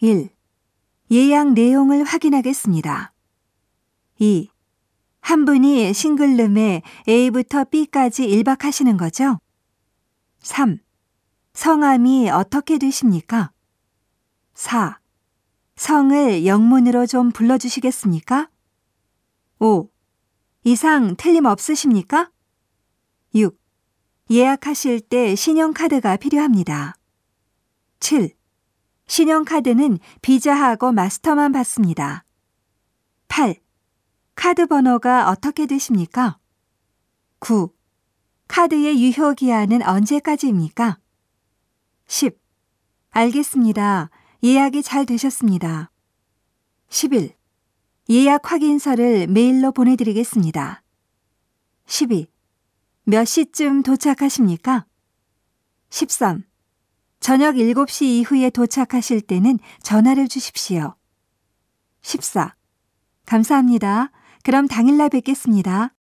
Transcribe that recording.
1. 예약 내용을 확인하겠습니다. 2. 한 분이 싱글룸에 A부터 B까지 1박 하시는 거죠? 3. 성함이 어떻게 되십니까? 4. 성을 영문으로 좀 불러주시겠습니까? 5. 이상 틀림없으십니까? 6. 예약하실 때 신용카드가 필요합니다. 7. 신용카드는 비자하고 마스터만 받습니다. 8. 카드 번호가 어떻게 되십니까? 9. 카드의 유효 기한은 언제까지입니까? 10. 알겠습니다. 예약이 잘 되셨습니다. 11. 예약 확인서를 메일로 보내드리겠습니다. 12. 몇 시쯤 도착하십니까? 13. 저녁 7시 이후에 도착하실 때는 전화를 주십시오. 14. 감사합니다. 그럼 당일날 뵙겠습니다.